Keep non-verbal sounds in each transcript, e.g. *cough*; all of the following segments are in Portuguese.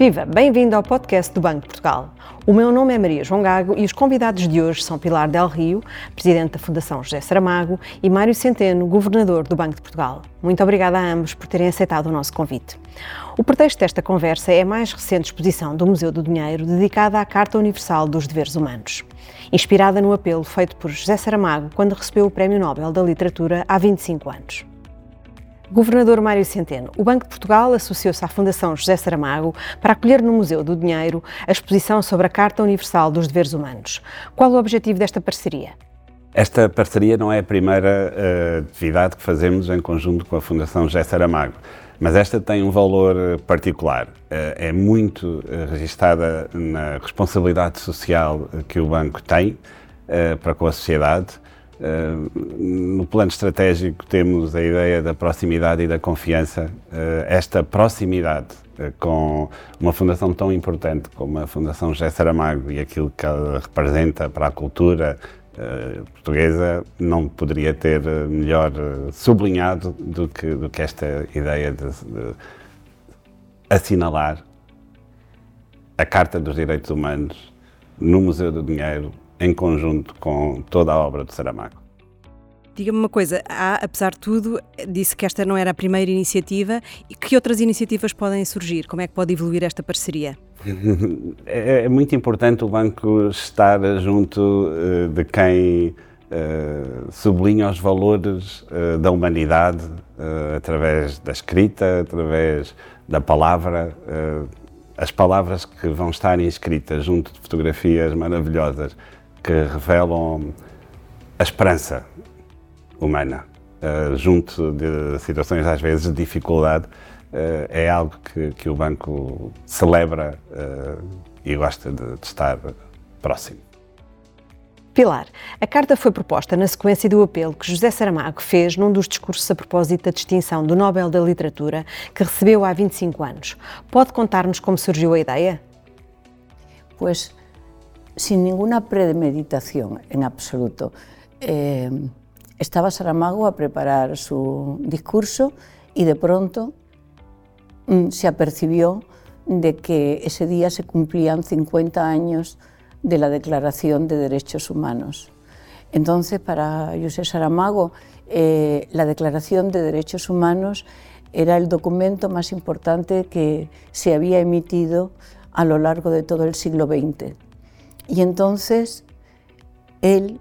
Viva! Bem-vindo ao podcast do Banco de Portugal. O meu nome é Maria João Gago e os convidados de hoje são Pilar Del Rio, Presidente da Fundação José Saramago, e Mário Centeno, Governador do Banco de Portugal. Muito obrigada a ambos por terem aceitado o nosso convite. O pretexto desta conversa é a mais recente exposição do Museu do Dinheiro dedicada à Carta Universal dos Deveres Humanos, inspirada no apelo feito por José Saramago quando recebeu o Prémio Nobel da Literatura há 25 anos. Governador Mário Centeno, o Banco de Portugal associou-se à Fundação José Saramago para acolher no Museu do Dinheiro a exposição sobre a Carta Universal dos Deveres Humanos. Qual o objetivo desta parceria? Esta parceria não é a primeira uh, atividade que fazemos em conjunto com a Fundação José Saramago, mas esta tem um valor eh, particular. Uh, é muito uh, registada na responsabilidade social que o banco tem para com a sociedade no plano estratégico temos a ideia da proximidade e da confiança. Eh, esta proximidade eh, com uma fundação tão importante como a Fundação José Saramago e aquilo que ela representa para a cultura portuguesa não poderia ter melhor sublinhado do que, do que esta ideia de, de assinalar a Carta dos Direitos Humanos no Museu do Dinheiro em conjunto com toda a obra de Saramago. Diga-me uma coisa, há, apesar de tudo, disse que esta não era a primeira iniciativa, e que outras iniciativas podem surgir? Como é que pode evoluir esta parceria? *laughs* é, é, muito importante o banco estar junto uh, de quem uh, sublinha os valores uh, da humanidade através da escrita, através da palavra. as palavras que vão estar inscritas junto de fotografias maravilhosas que revelam a esperança humana, uh, junto de situações às vezes de dificuldade, uh, é algo que, que, o banco celebra uh, e gosta de, de estar próximo. Pilar, a carta foi proposta na sequência do apelo que José Saramago fez num dos discursos a propósito da distinção do Nobel da Literatura que recebeu há 25 anos. Pode contar-nos como surgiu a ideia? Pois sin ninguna premeditación en absoluto. Eh, estaba Saramago a preparar su discurso y de pronto mm, se apercibió de que ese día se cumplían 50 años de la Declaración de Derechos Humanos. Entonces, para José Saramago, eh, la Declaración de Derechos Humanos era el documento más importante que se había emitido a lo largo de todo el siglo XX. Y entonces él,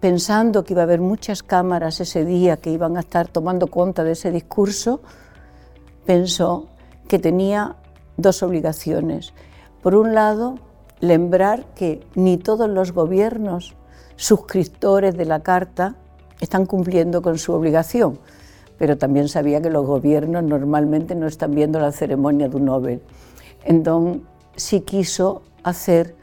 pensando que iba a haber muchas cámaras ese día que iban a estar tomando cuenta de ese discurso, pensó que tenía dos obligaciones. Por un lado, lembrar que ni todos los gobiernos suscriptores de la Carta están cumpliendo con su obligación, pero también sabía que los gobiernos normalmente no están viendo la ceremonia de un Nobel. Entonces, sí quiso hacer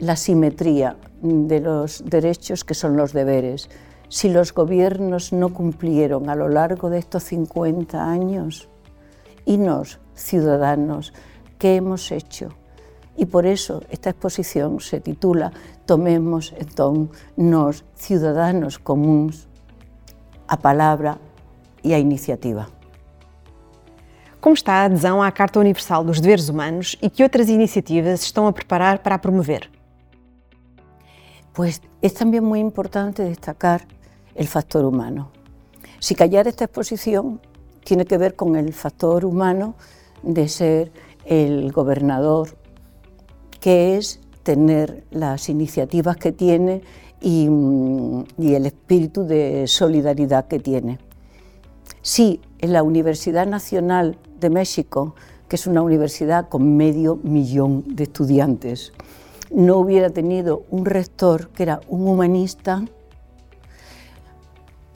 la simetría de los derechos que son los deberes. Si los gobiernos no cumplieron a lo largo de estos 50 años, y nos, ciudadanos, ¿qué hemos hecho? Y por eso esta exposición se titula Tomemos entonces nos, ciudadanos comuns, a palabra e a iniciativa. Como está a adesão à Carta Universal dos Deveres Humanos e que outras iniciativas estão a preparar para promover? Pues es también muy importante destacar el factor humano. Si callar esta exposición tiene que ver con el factor humano de ser el gobernador, que es tener las iniciativas que tiene y, y, el espíritu de solidaridad que tiene. Sí, en la Universidad Nacional de México, que es una universidad con medio millón de estudiantes, no hubiera tenido un rector que era un humanista,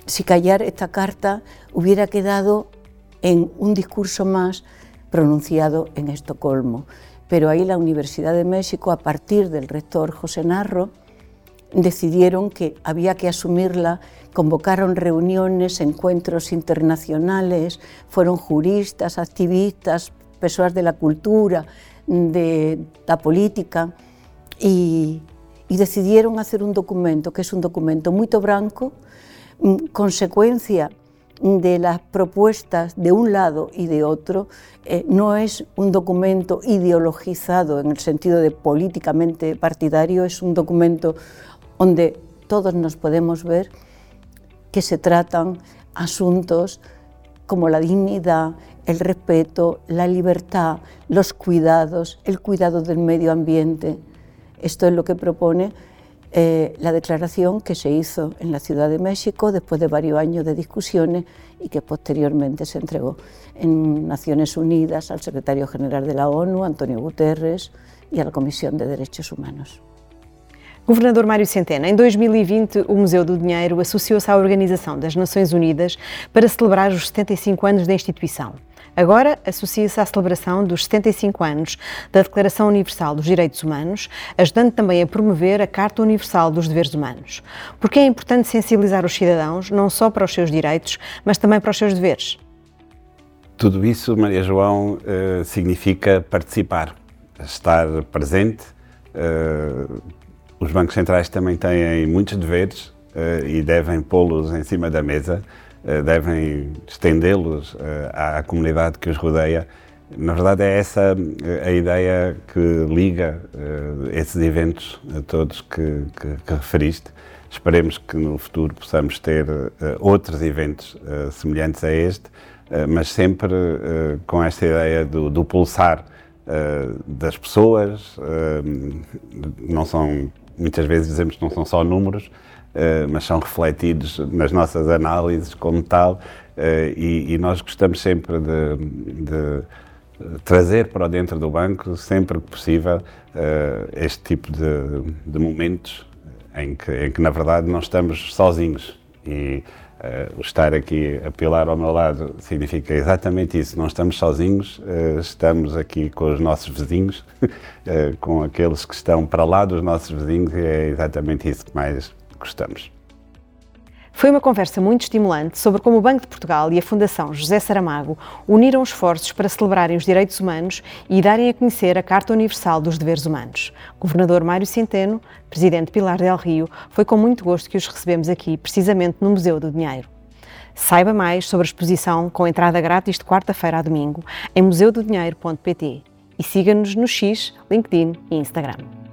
si callar esta carta hubiera quedado en un discurso más pronunciado en Estocolmo. Pero ahí la Universidad de México, a partir del rector José Narro, decidieron que había que asumirla, convocaron reuniones, encuentros internacionales, fueron juristas, activistas, personas de la cultura, de la política, y, y decidieron hacer un documento que es un documento muy branco, mm, consecuencia de las propuestas de un lado y de otro eh, no es un documento ideologizado en el sentido de políticamente partidario, es un documento donde todos nos podemos ver que se tratan asuntos como la dignidad, el respeto, la libertad, los cuidados, el cuidado del medio ambiente. Esto es lo que propone eh, la declaración que se hizo en la Ciudad de México después de varios años de discusiones y que posteriormente se entregó en Naciones Unidas al secretario general de la ONU, Antonio Guterres, y a la Comisión de Derechos Humanos. Governador Mário Centeno, em 2020 o Museu do Dinheiro associou-se à Organização das Nações Unidas para celebrar os 75 anos da instituição. Agora associa-se à celebração dos 75 anos da Declaração Universal dos Direitos Humanos, ajudando também a promover a Carta Universal dos Deveres Humanos. Porque é importante sensibilizar os cidadãos não só para os seus direitos, mas também para os seus deveres. Tudo isso, Maria João, eh, significa participar, estar presente, eh, os bancos centrais também têm muitos deveres uh, e devem pô-los em cima da mesa, devem estendê-los uh, à, comunidade que os rodeia. Na verdade, é essa a ideia que liga esses eventos a todos que, que, que, referiste. Esperemos que no futuro possamos ter outros eventos semelhantes a este, mas sempre com esta ideia do, do pulsar das pessoas, não são muitas vezes dizemos que não são só números, mas são refletidos nas nossas análises como tal, uh, e, e, nós gostamos sempre de, de, trazer para dentro do banco, sempre que possível, uh, este tipo de, de momentos em que, em que, na verdade, não estamos sozinhos. E, Uh, estar aqui a pilar ao meu lado significa exatamente isso. Não estamos sozinhos, uh, estamos aqui com os nossos vizinhos, uh, *laughs* com aqueles que estão para lá dos nossos vizinhos e é exatamente isso que mais gostamos. Foi uma conversa muito estimulante sobre como o Banco de Portugal e a Fundação José Saramago uniram esforços para celebrarem os direitos humanos e darem a conhecer a Carta Universal dos Deveres Humanos. Governador Mário Centeno, Presidente Pilar del Rio, foi com muito gosto que os recebemos aqui, precisamente no Museu do Dinheiro. Saiba mais sobre a exposição com entrada grátis de quarta-feira a domingo em museudodinheiro.pt e siga-nos no X, LinkedIn e Instagram.